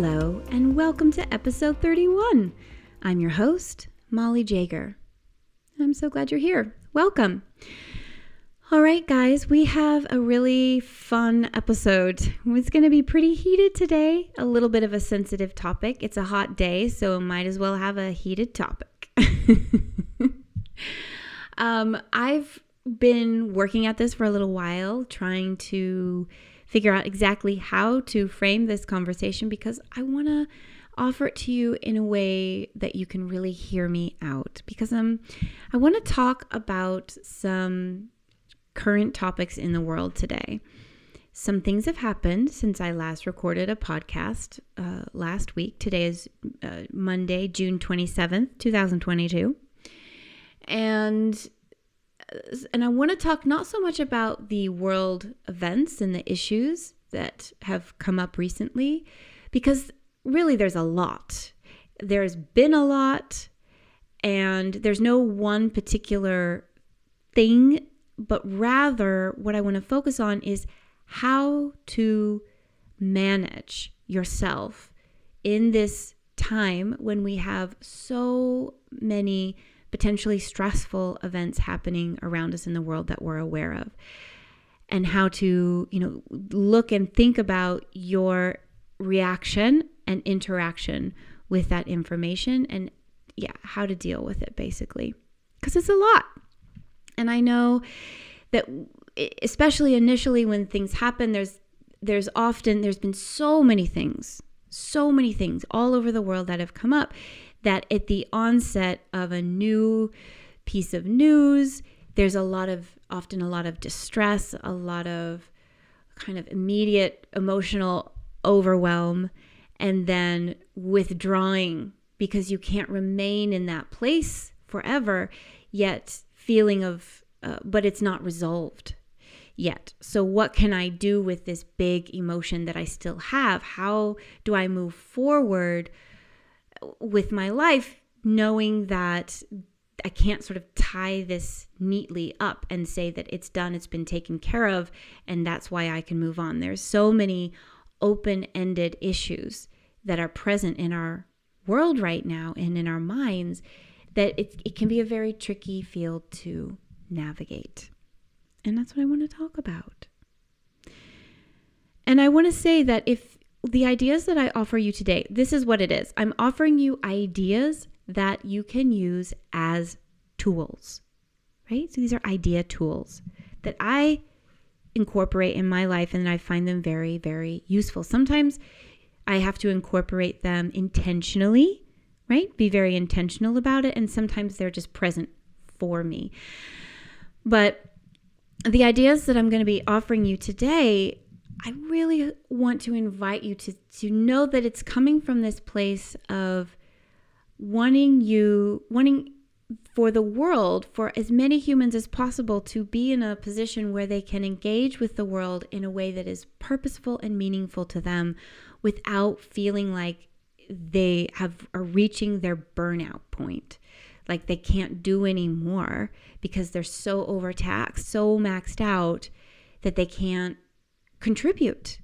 Hello, and welcome to episode 31. I'm your host, Molly Jager. I'm so glad you're here. Welcome. All right, guys, we have a really fun episode. It's going to be pretty heated today, a little bit of a sensitive topic. It's a hot day, so might as well have a heated topic. um, I've been working at this for a little while, trying to figure out exactly how to frame this conversation because I want to offer it to you in a way that you can really hear me out because um I want to talk about some current topics in the world today. Some things have happened since I last recorded a podcast uh, last week. Today is uh, Monday, June 27th, 2022. And and I want to talk not so much about the world events and the issues that have come up recently, because really there's a lot. There's been a lot, and there's no one particular thing, but rather what I want to focus on is how to manage yourself in this time when we have so many potentially stressful events happening around us in the world that we're aware of. And how to you know look and think about your reaction and interaction with that information and yeah how to deal with it basically. Because it's a lot. And i know that especially initially when things happen there's there's often there's been so many things so many things all over the world that have come up that at the onset of a new piece of news, there's a lot of, often a lot of distress, a lot of kind of immediate emotional overwhelm, and then withdrawing because you can't remain in that place forever, yet feeling of, uh, but it's not resolved yet. So, what can I do with this big emotion that I still have? How do I move forward with my life, knowing that I can't sort of tie this neatly up and say that it's done, it's been taken care of, and that's why I can move on. There's so many open ended issues that are present in our world right now and in our minds that it, it can be a very tricky field to navigate. And that's what I want to talk about. And I want to say that if the ideas that I offer you today, this is what it is. I'm offering you ideas that you can use as tools, right? So these are idea tools that I incorporate in my life and I find them very, very useful. Sometimes I have to incorporate them intentionally, right? Be very intentional about it. And sometimes they're just present for me. But the ideas that I'm going to be offering you today I really want to invite you to, to know that it's coming from this place of wanting you, wanting for the world, for as many humans as possible to be in a position where they can engage with the world in a way that is purposeful and meaningful to them without feeling like they have are reaching their burnout point. Like they can't do anymore because they're so overtaxed so maxed out that they can't contribute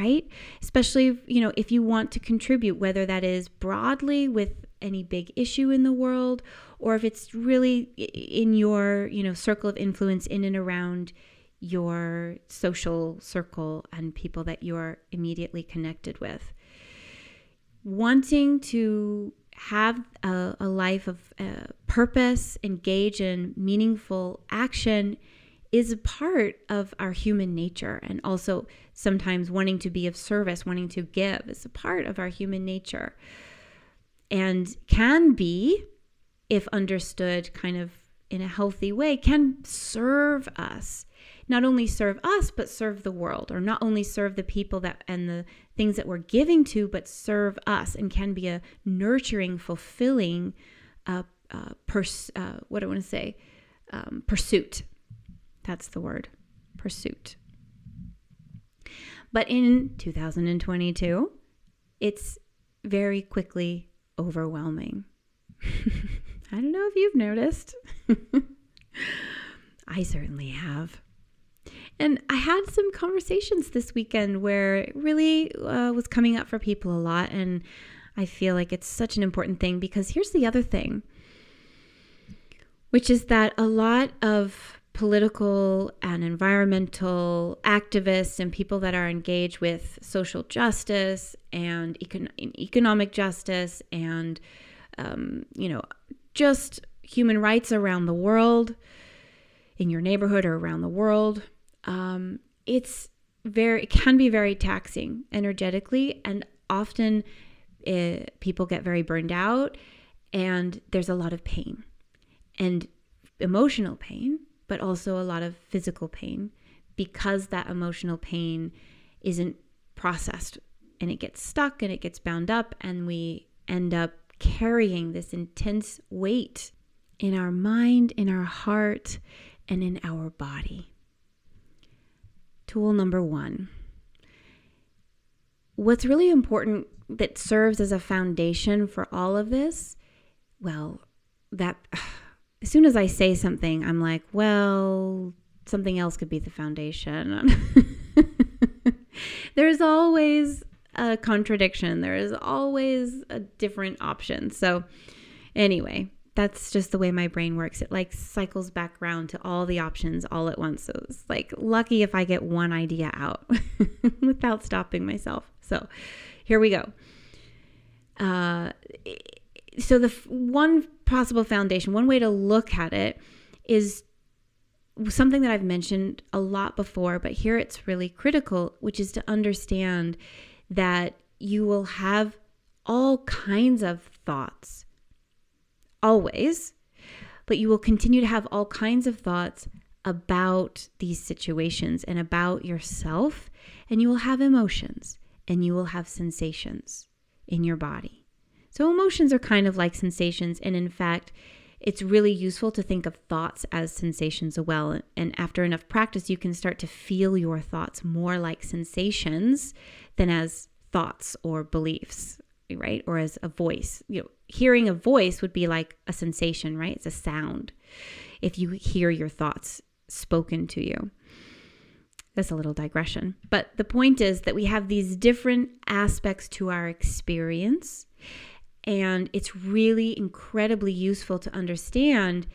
right? Especially you know if you want to contribute whether that is broadly with any big issue in the world or if it's really in your you know circle of influence in and around your social circle and people that you're immediately connected with. Wanting to have a, a life of uh, purpose engage in meaningful action is a part of our human nature and also sometimes wanting to be of service, wanting to give is a part of our human nature and can be, if understood kind of in a healthy way, can serve us. Not only serve us, but serve the world, or not only serve the people that and the things that we're giving to, but serve us and can be a nurturing, fulfilling, uh, uh, pers- uh, what do I want to say? Um, pursuit. That's the word pursuit. But in 2022, it's very quickly overwhelming. I don't know if you've noticed. I certainly have. And I had some conversations this weekend where it really uh, was coming up for people a lot. And I feel like it's such an important thing because here's the other thing, which is that a lot of political and environmental activists and people that are engaged with social justice and econ- economic justice and, um, you know, just human rights around the world, in your neighborhood or around the world, um, it's very, it can be very taxing energetically, and often it, eh, people get very burned out, and there's a lot of pain and emotional pain but also a lot of physical pain because that emotional pain isn't processed and it gets stuck and it gets bound up, and we end up carrying this intense weight in our mind, in our heart, and in our body. Tool number one. What's really important that serves as a foundation for all of this, well, that as soon as I say something, I'm like, well, something else could be the foundation. There's always a contradiction, there is always a different option. So, anyway, that's just the way my brain works. It like cycles back around to all the options all at once. So it's like lucky if I get one idea out without stopping myself. So here we go. Uh, so the f- one possible foundation, one way to look at it is something that I've mentioned a lot before, but here it's really critical, which is to understand that you will have all kinds of thoughts always, but you will continue to have all kinds of thoughts about these situations and about yourself, and you will have emotions and you will have sensations in your body. So, emotions are kind of like sensations, and in fact, it's really useful to think of thoughts as sensations as well. And after enough practice, you can start to feel your thoughts more like sensations than as thoughts or beliefs, right? Or as a voice. You know, hearing a voice would be like a sensation, right? It's a sound if you hear your thoughts spoken to you. That's a little digression. But the point is that we have these different aspects to our experience and it's really incredibly useful to understand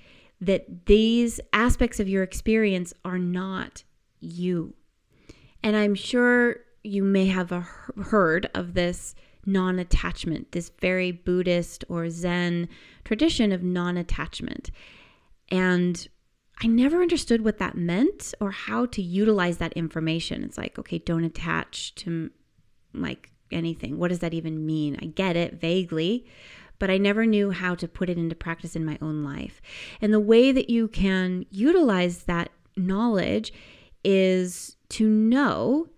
that these aspects of your experience are not you. And I'm sure you may have heard of this non attachment, this very Buddhist or Zen tradition of non attachment. And I never understood what that meant or how to utilize that information. It's like, okay, don't attach to like anything. What does that even mean? I get it vaguely, but I never knew how to put it into practice in my own life. And the way that you can utilize that knowledge is to know,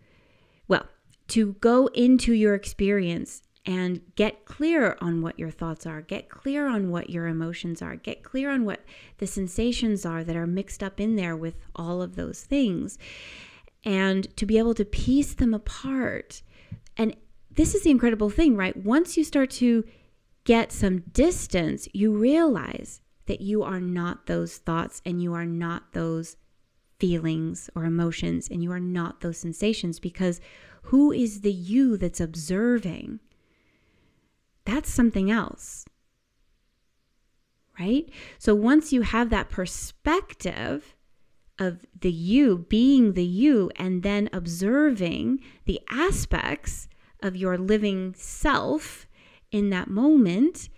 well, to go into your experience and get clear on what your thoughts are, get clear on what your emotions are, get clear on what the sensations are that are mixed up in there with all of those things, and to be able to piece them apart. And this is the incredible thing, right? Once you start to get some distance, you realize that you are not those thoughts and you are not those feelings or emotions and you are not those sensations because who is the you that's observing? That's something else. Right? So once you have that perspective of the you being the you and then observing the aspects of your living self in that moment,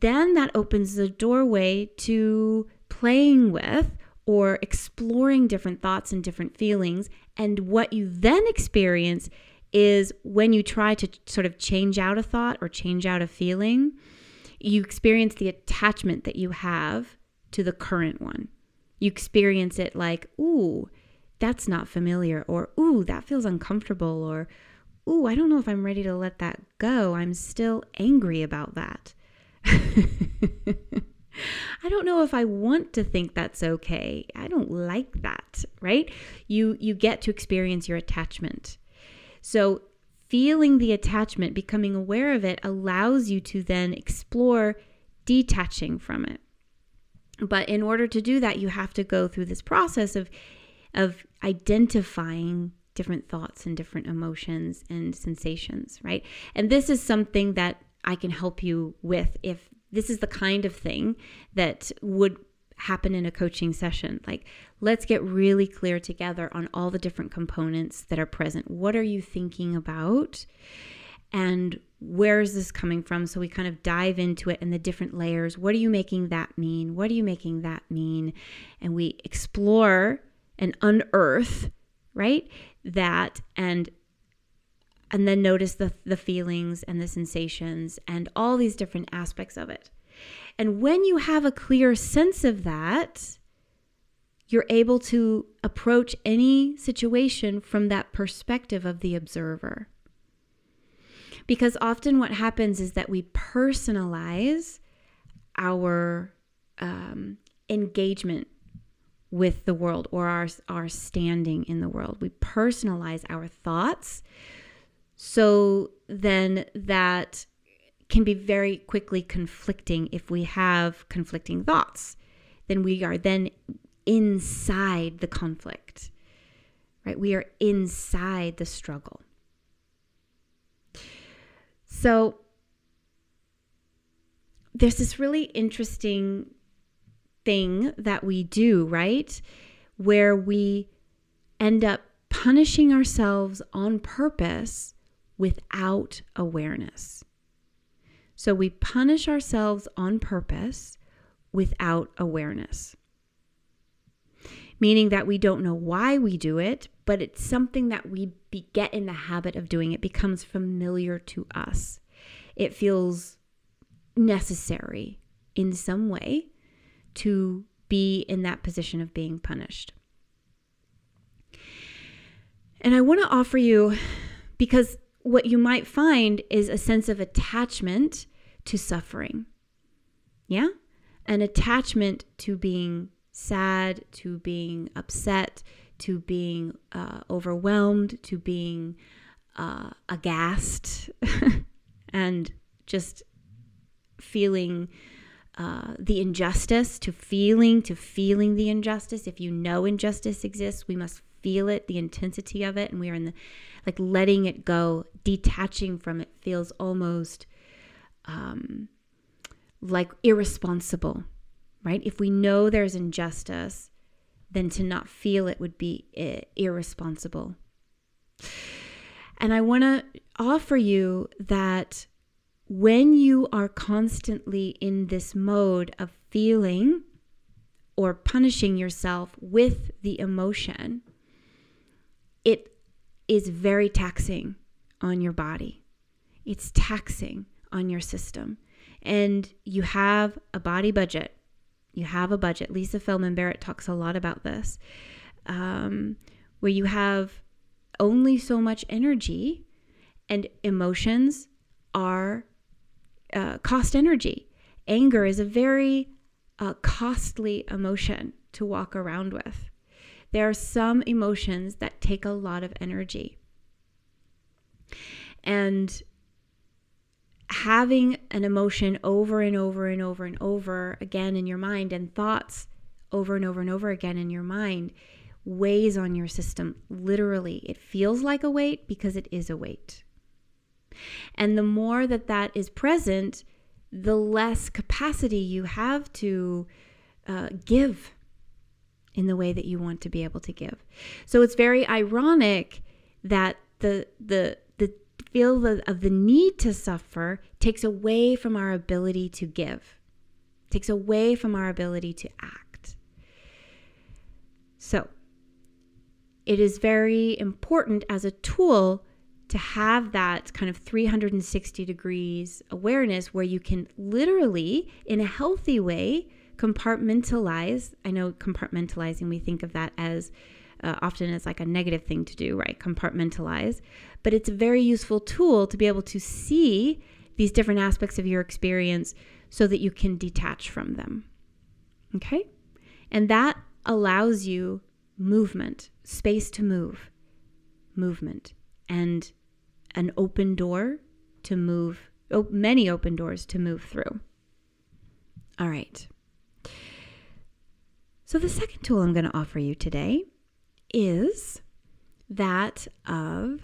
then that opens the doorway to playing with or exploring different thoughts and different feelings. And what you then experience is when you try to sort of change out a thought or change out a feeling, you experience the attachment that you have to the current one. You experience it like, ooh, that's not familiar, or ooh, that feels uncomfortable, or ooh, I don't know if I'm ready to let that go. I'm still angry about that. I don't know if I want to think that's okay. I don't like that, right? You you get to experience your attachment. So feeling the attachment, becoming aware of it allows you to then explore detaching from it. But in order to do that, you have to go through this process of of identifying different thoughts and different emotions and sensations, right? And this is something that I can help you with if this is the kind of thing that would happen in a coaching session. Like, let's get really clear together on all the different components that are present. What are you thinking about? And where is this coming from? So we kind of dive into it and the different layers. What are you making that mean? What are you making that mean? And we explore and unearth, right? That and and then notice the, the feelings and the sensations and all these different aspects of it. And when you have a clear sense of that, you're able to approach any situation from that perspective of the observer. Because often what happens is that we personalize our um, engagement with the world or our, our standing in the world. We personalize our thoughts so then that can be very quickly conflicting if we have conflicting thoughts. Then we are then inside the conflict, right? We are inside the struggle. So there's this really interesting thing that we do, right? Where we end up punishing ourselves on purpose without awareness. So we punish ourselves on purpose without awareness. Meaning that we don't know why we do it, but it's something that we get in the habit of doing. It becomes familiar to us. It feels necessary in some way to be in that position of being punished. And I want to offer you, because what you might find is a sense of attachment to suffering. Yeah? An attachment to being sad, to being upset, to being uh, overwhelmed, to being uh, aghast, and just feeling uh, the injustice, to feeling, to feeling the injustice. If you know injustice exists, we must feel it, the intensity of it, and we are in the like letting it go, detaching from it feels almost um, like irresponsible, right? If we know there's injustice, then to not feel it would be irresponsible. And I want to offer you that when you are constantly in this mode of feeling or punishing yourself with the emotion, it is very taxing on your body. It's taxing on your system. And you have a body budget. You have a budget. Lisa Feldman Barrett talks a lot about this, um, where you have only so much energy, and emotions are uh, cost energy. Anger is a very uh, costly emotion to walk around with. There are some emotions that take a lot of energy. And having an emotion over and over and over and over again in your mind and thoughts over and over and over again in your mind weighs on your system. Literally, it feels like a weight because it is a weight. And the more that that is present, the less capacity you have to uh, give in the way that you want to be able to give. So it's very ironic that the the the feel of the need to suffer takes away from our ability to give. Takes away from our ability to act. So, it is very important as a tool to have that kind of 360 degrees awareness where you can literally, in a healthy way, compartmentalize. I know compartmentalizing, we think of that as uh, often as like a negative thing to do, right? Compartmentalize. But it's a very useful tool to be able to see these different aspects of your experience so that you can detach from them. Okay? And that allows you movement, space to move, movement, and an open door to move, oh, many open doors to move through. All right. So, the second tool I'm going to offer you today is that of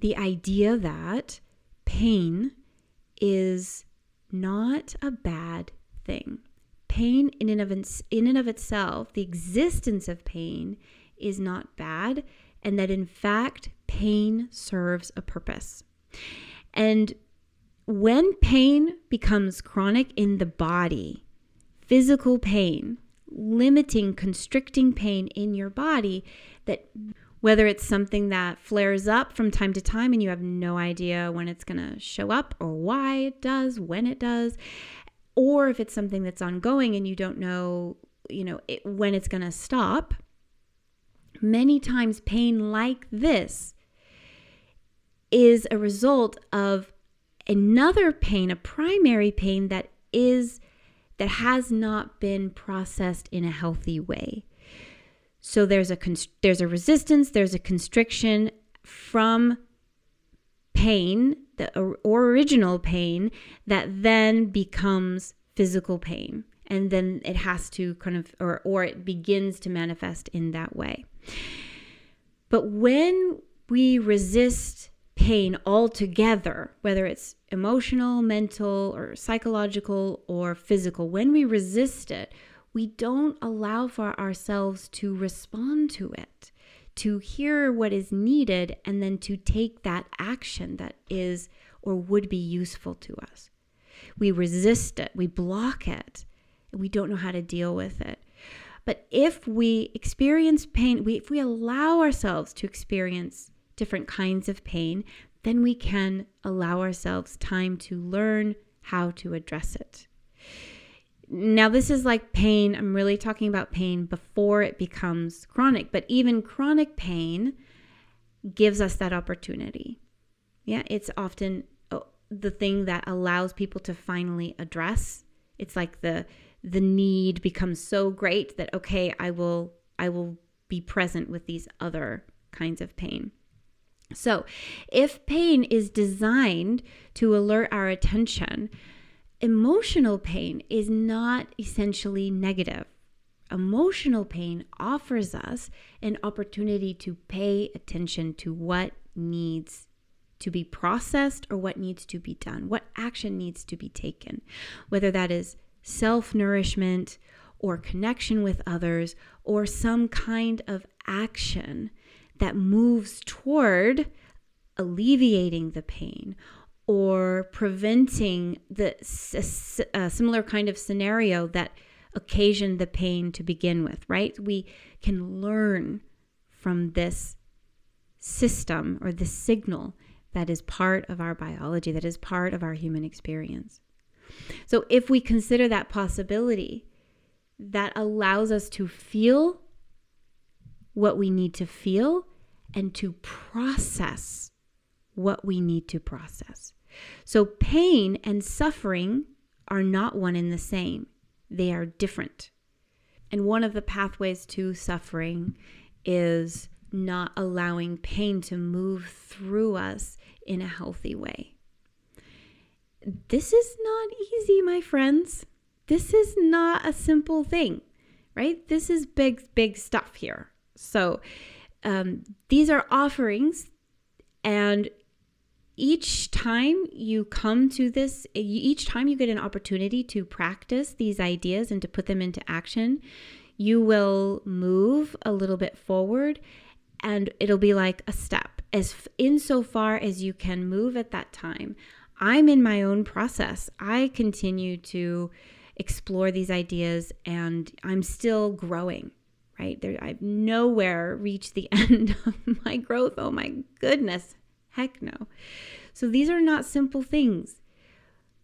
the idea that pain is not a bad thing. Pain, in and, of, in and of itself, the existence of pain is not bad, and that in fact, pain serves a purpose. And when pain becomes chronic in the body, physical pain, limiting, constricting pain in your body, that whether it's something that flares up from time to time and you have no idea when it's going to show up or why it does, when it does, or if it's something that's ongoing and you don't know, you know, it, when it's going to stop. Many times pain like this is a result of another pain, a primary pain that is that has not been processed in a healthy way. So there's a there's a resistance, there's a constriction from pain, the or original pain that then becomes physical pain and then it has to kind of or or it begins to manifest in that way. But when we resist pain altogether, whether it's emotional, mental, or psychological or physical, when we resist it, we don't allow for ourselves to respond to it, to hear what is needed, and then to take that action that is or would be useful to us. We resist it, we block it, and we don't know how to deal with it. But if we experience pain, we, if we allow ourselves to experience different kinds of pain, then we can allow ourselves time to learn how to address it. Now, this is like pain. I'm really talking about pain before it becomes chronic, but even chronic pain gives us that opportunity. Yeah, it's often oh, the thing that allows people to finally address. It's like the the need becomes so great that okay, I will I will be present with these other kinds of pain. So, if pain is designed to alert our attention, emotional pain is not essentially negative. Emotional pain offers us an opportunity to pay attention to what needs to be processed or what needs to be done, what action needs to be taken, whether that is self nourishment or connection with others or some kind of action that moves toward alleviating the pain or preventing the a, uh, similar kind of scenario that occasioned the pain to begin with, right? We can learn from this system or this signal that is part of our biology, that is part of our human experience. So, if we consider that possibility, that allows us to feel what we need to feel and to process what we need to process. So, pain and suffering are not one and the same, they are different. And one of the pathways to suffering is not allowing pain to move through us in a healthy way. This is not easy, my friends. This is not a simple thing, right? This is big, big stuff here. So, um, these are offerings, and each time you come to this, each time you get an opportunity to practice these ideas and to put them into action, you will move a little bit forward and it'll be like a step as insofar as you can move at that time. I'm in my own process. I continue to explore these ideas and I'm still growing, right? There, I've nowhere reached the end of my growth. Oh my goodness. Heck no. So these are not simple things,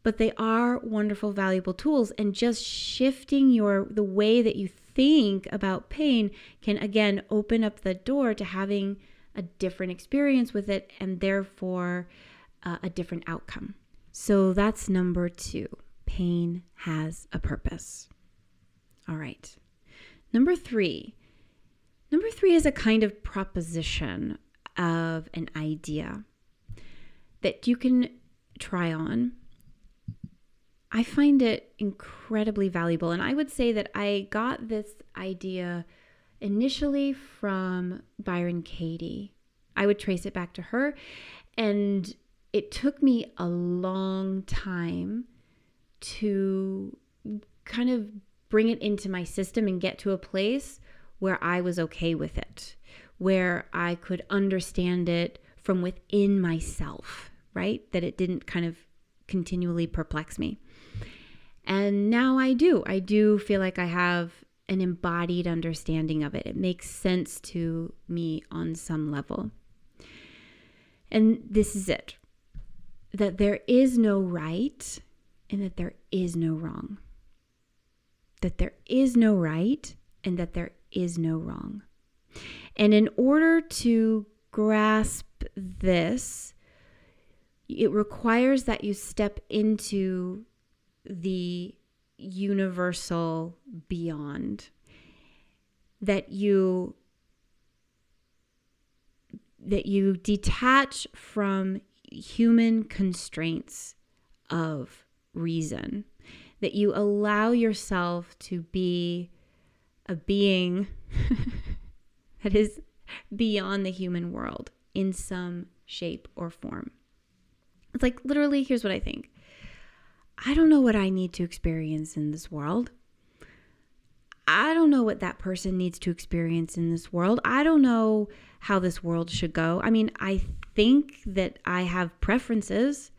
but they are wonderful, valuable tools. And just shifting your the way that you think about pain can again open up the door to having a different experience with it and therefore uh, a different outcome. So that's number two. Pain has a purpose. All right. Number three. Number three is a kind of proposition of an idea that you can try on. I find it incredibly valuable. And I would say that I got this idea initially from Byron Katie. I would trace it back to her. And it took me a long time to kind of bring it into my system and get to a place where I was okay with it, where I could understand it from within myself, right? That it didn't kind of continually perplex me. And now I do. I do feel like I have an embodied understanding of it. It makes sense to me on some level. And this is it that there is no right and that there is no wrong. That there is no right and that there is no wrong. And in order to grasp this, it requires that you step into the universal beyond that you that you detach from human constraints of reason that you allow yourself to be a being that is beyond the human world in some shape or form. It's like literally, here's what I think I don't know what I need to experience in this world. I don't know what that person needs to experience in this world. I don't know how this world should go. I mean, I think that I have preferences.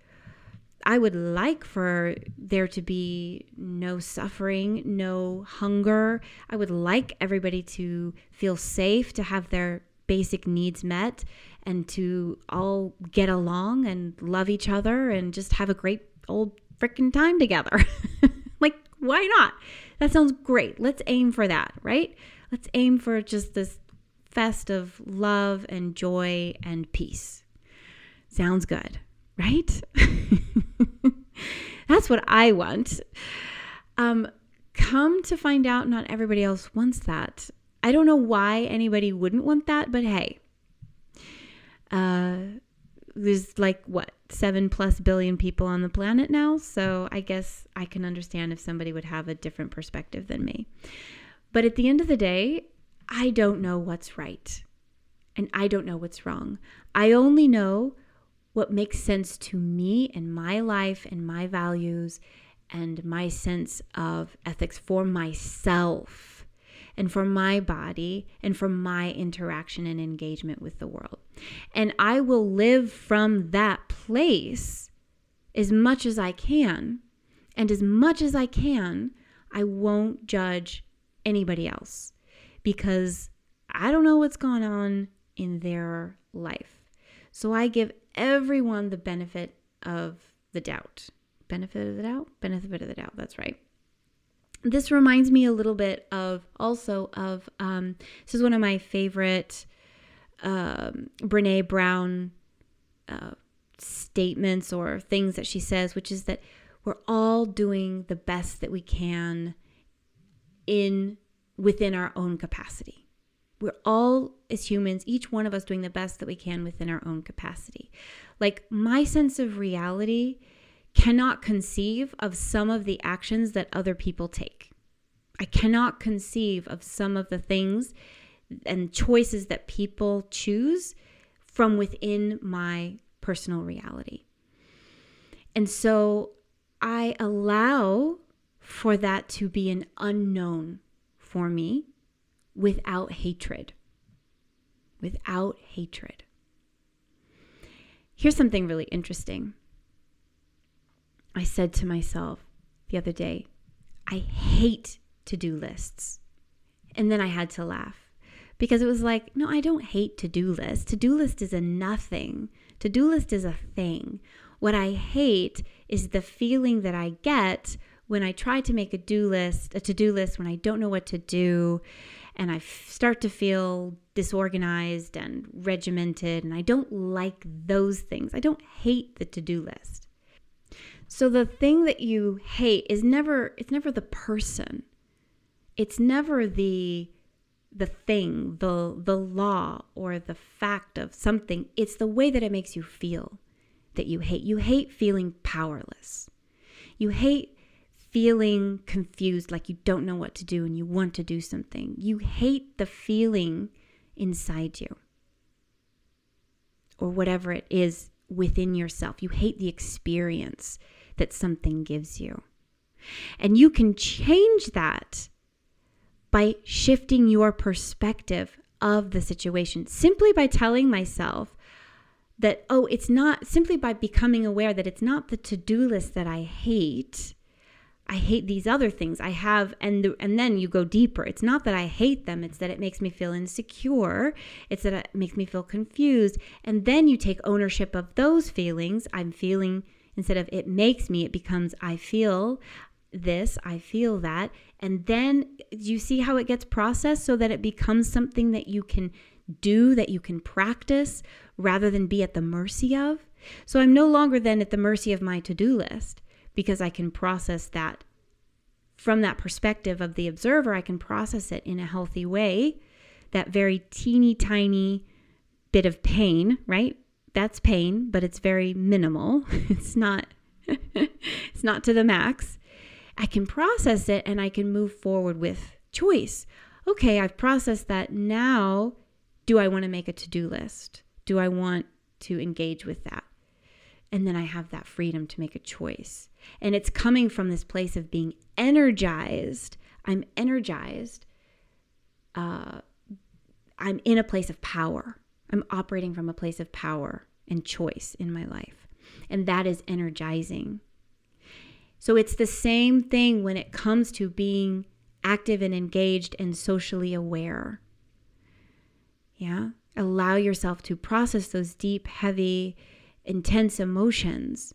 I would like for there to be no suffering, no hunger. I would like everybody to feel safe, to have their basic needs met, and to all get along and love each other and just have a great old freaking time together. like, why not? That sounds great. Let's aim for that, right? Let's aim for just this fest of love and joy and peace. Sounds good, right? That's what I want. Um, come to find out, not everybody else wants that. I don't know why anybody wouldn't want that, but hey, uh, there's like what seven plus billion people on the planet now. So I guess I can understand if somebody would have a different perspective than me. But at the end of the day, I don't know what's right and I don't know what's wrong. I only know what makes sense to me and my life and my values and my sense of ethics for myself and for my body and for my interaction and engagement with the world. And I will live from that place as much as I can. And as much as I can, I won't judge anybody else because I don't know what's going on in their life. So I give everyone the benefit of the doubt. Benefit of the doubt? Benefit of the doubt, that's right this reminds me a little bit of also of um, this is one of my favorite um, Brene Brown uh, statements or things that she says, which is that we're all doing the best that we can in within our own capacity. We're all as humans, each one of us doing the best that we can within our own capacity. Like my sense of reality cannot conceive of some of the actions that other people take. I cannot conceive of some of the things and choices that people choose from within my personal reality. And so I allow for that to be an unknown for me without hatred. Without hatred. Here's something really interesting. I said to myself the other day, I hate to do lists. And then I had to laugh because it was like, no, I don't hate to do lists. To do list is a nothing, to do list is a thing. What I hate is the feeling that I get when I try to make a do list, a to-do list when I don't know what to do and I start to feel disorganized and regimented and I don't like those things. I don't hate the to-do list. So the thing that you hate is never it's never the person. It's never the the thing, the the law or the fact of something. It's the way that it makes you feel that you hate. You hate feeling powerless. You hate feeling confused, like you don't know what to do and you want to do something. You hate the feeling inside you or whatever it is within yourself. You hate the experience that something gives you. And you can change that by shifting your perspective of the situation simply by telling myself that, oh, it's not simply by becoming aware that it's not the to do list that I hate I hate these other things. I have and the, and then you go deeper. It's not that I hate them, it's that it makes me feel insecure. It's that it makes me feel confused. And then you take ownership of those feelings. I'm feeling instead of it makes me, it becomes I feel this, I feel that. And then you see how it gets processed so that it becomes something that you can do, that you can practice rather than be at the mercy of. So I'm no longer then at the mercy of my to-do list because I can process that from that perspective of the observer. I can process it in a healthy way. That very teeny tiny bit of pain, right? That's pain, but it's very minimal. It's not it's not to the max. I can process it and I can move forward with choice. Okay, I've processed that. Now, do I want to make a to-do list? Do I want to engage with that? And then I have that freedom to make a choice. And it's coming from this place of being energized. I'm energized. Uh, I'm in a place of power. I'm operating from a place of power and choice in my life. And that is energizing. So it's the same thing when it comes to being active and engaged and socially aware. Yeah. Allow yourself to process those deep, heavy, intense emotions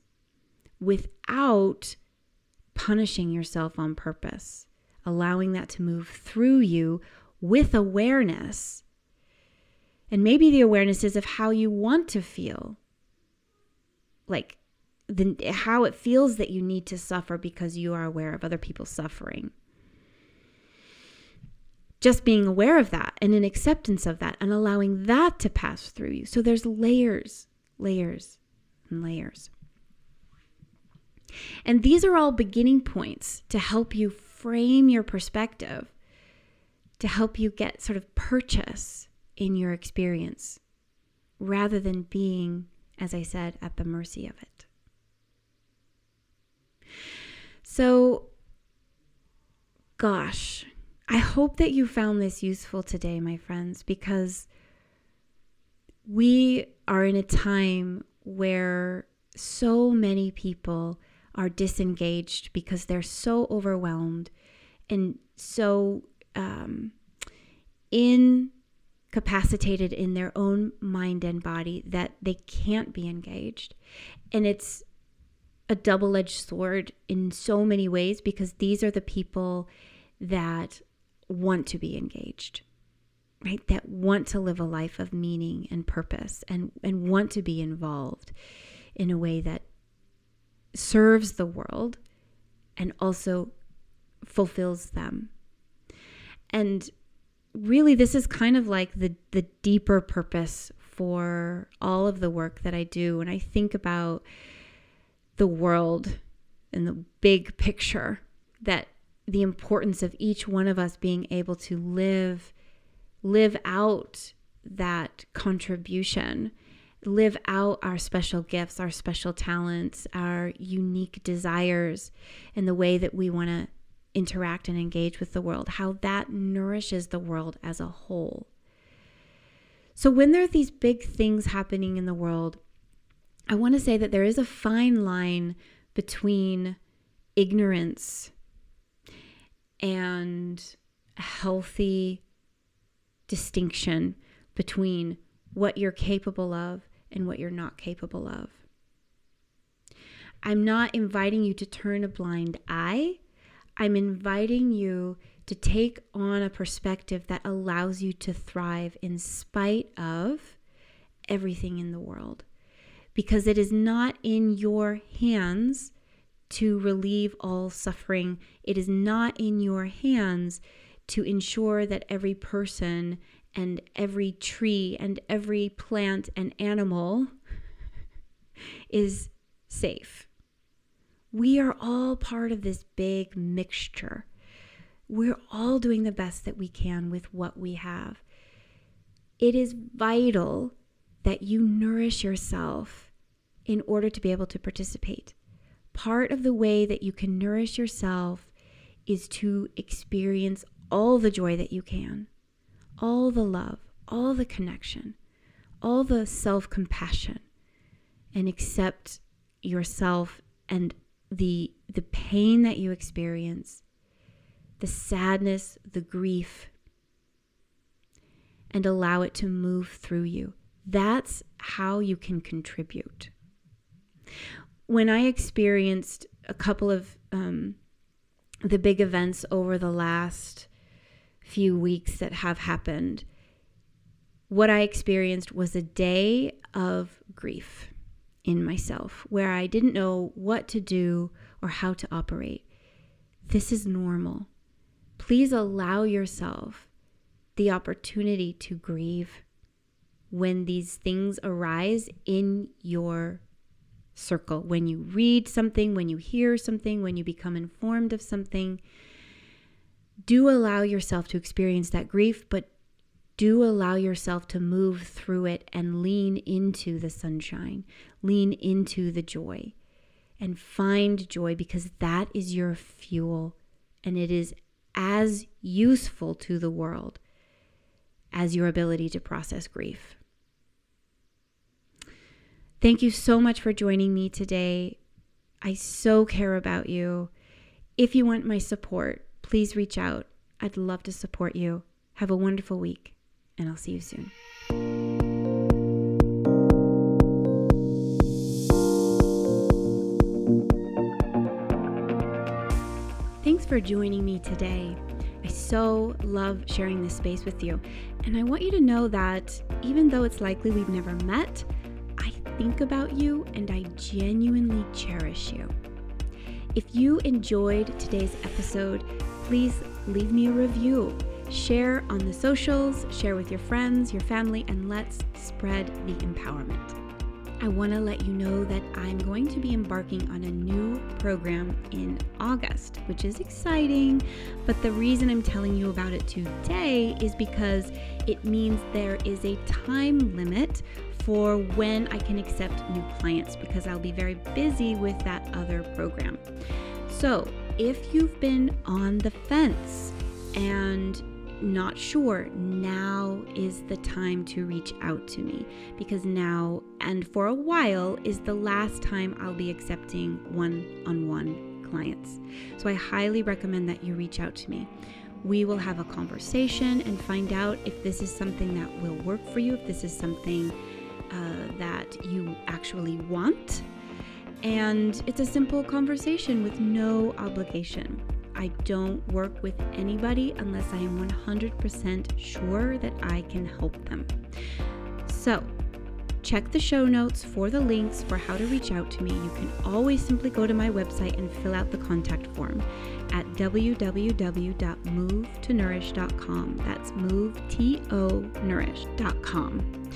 without punishing yourself on purpose, allowing that to move through you with awareness. And maybe the awareness is of how you want to feel. Like the, how it feels that you need to suffer because you are aware of other people's suffering. Just being aware of that and an acceptance of that and allowing that to pass through you. So there's layers, layers and layers. And these are all beginning points to help you frame your perspective, to help you get sort of purchase in your experience rather than being, as I said, at the mercy of it. So, gosh, I hope that you found this useful today, my friends, because we are in a time where so many people are disengaged because they're so overwhelmed and so um, incapacitated in their own mind and body that they can't be engaged. And it's a double edged sword in so many ways because these are the people that want to be engaged right that want to live a life of meaning and purpose and and want to be involved in a way that serves the world and also fulfills them. And really this is kind of like the the deeper purpose for all of the work that I do when I think about the world and the big picture that the importance of each one of us being able to live live out that contribution, live out our special gifts, our special talents, our unique desires, and the way that we want to interact and engage with the world, how that nourishes the world as a whole. So, when there are these big things happening in the world, I want to say that there is a fine line between ignorance and healthy distinction between what you're capable of and what you're not capable of. I'm not inviting you to turn a blind eye I'm inviting you to take on a perspective that allows you to thrive in spite of everything in the world. Because it is not in your hands to relieve all suffering, it is not in your hands to ensure that every person and every tree and every plant and animal is safe. We are all part of this big mixture. We're all doing the best that we can with what we have. It is vital that you nourish yourself in order to be able to participate. Part of the way that you can nourish yourself is to experience all the joy that you can, all the love, all the connection, all the self compassion, and accept yourself and the, the pain that you experience, the sadness, the grief, and allow it to move through you. That's how you can contribute. When I experienced a couple of um, the big events over the last few weeks that have happened, what I experienced was a day of grief in myself where I didn't know what to do or how to operate. This is normal. Please allow yourself the opportunity to grieve when these things arise in your circle. When you read something, when you hear something, when you become informed of something, do allow yourself to experience that grief, but do allow yourself to move through it and lean into the sunshine, lean into the joy, and find joy because that is your fuel and it is as useful to the world as your ability to process grief. Thank you so much for joining me today. I so care about you. If you want my support, please reach out. I'd love to support you. Have a wonderful week, and I'll see you soon. Thanks for joining me today. I so love sharing this space with you. And I want you to know that even though it's likely we've never met, I think about you and I genuinely cherish you. If you enjoyed today's episode, please leave me a review. Share on the socials, share with your friends, your family, and let's spread the empowerment. I want to let you know that I'm going to be embarking on a new program in August, which is exciting. But the reason I'm telling you about it today is because it means there is a time limit for when I can accept new clients because I'll be very busy with that other program. So, if you've been on the fence and not sure, now is the time to reach out to me because now and for a while is the last time I'll be accepting one on one clients. So I highly recommend that you reach out to me. We will have a conversation and find out if this is something that will work for you, if this is something uh, that you actually want. And it's a simple conversation with no obligation. I don't work with anybody unless I am 100% sure that I can help them. So, check the show notes for the links for how to reach out to me. You can always simply go to my website and fill out the contact form at www.movetonourish.com. That's move T O nourish.com.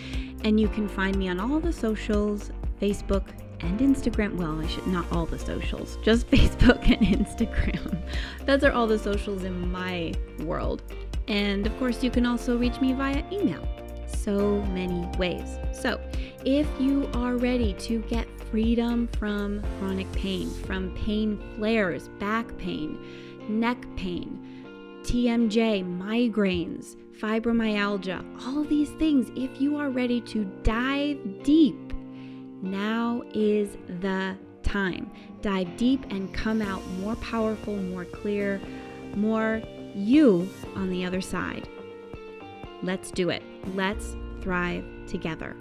And you can find me on all the socials Facebook, and Instagram. Well, I should not all the socials, just Facebook and Instagram. Those are all the socials in my world. And of course, you can also reach me via email. So many ways. So, if you are ready to get freedom from chronic pain, from pain flares, back pain, neck pain, TMJ, migraines, fibromyalgia, all these things, if you are ready to dive deep now is the time. Dive deep and come out more powerful, more clear, more you on the other side. Let's do it. Let's thrive together.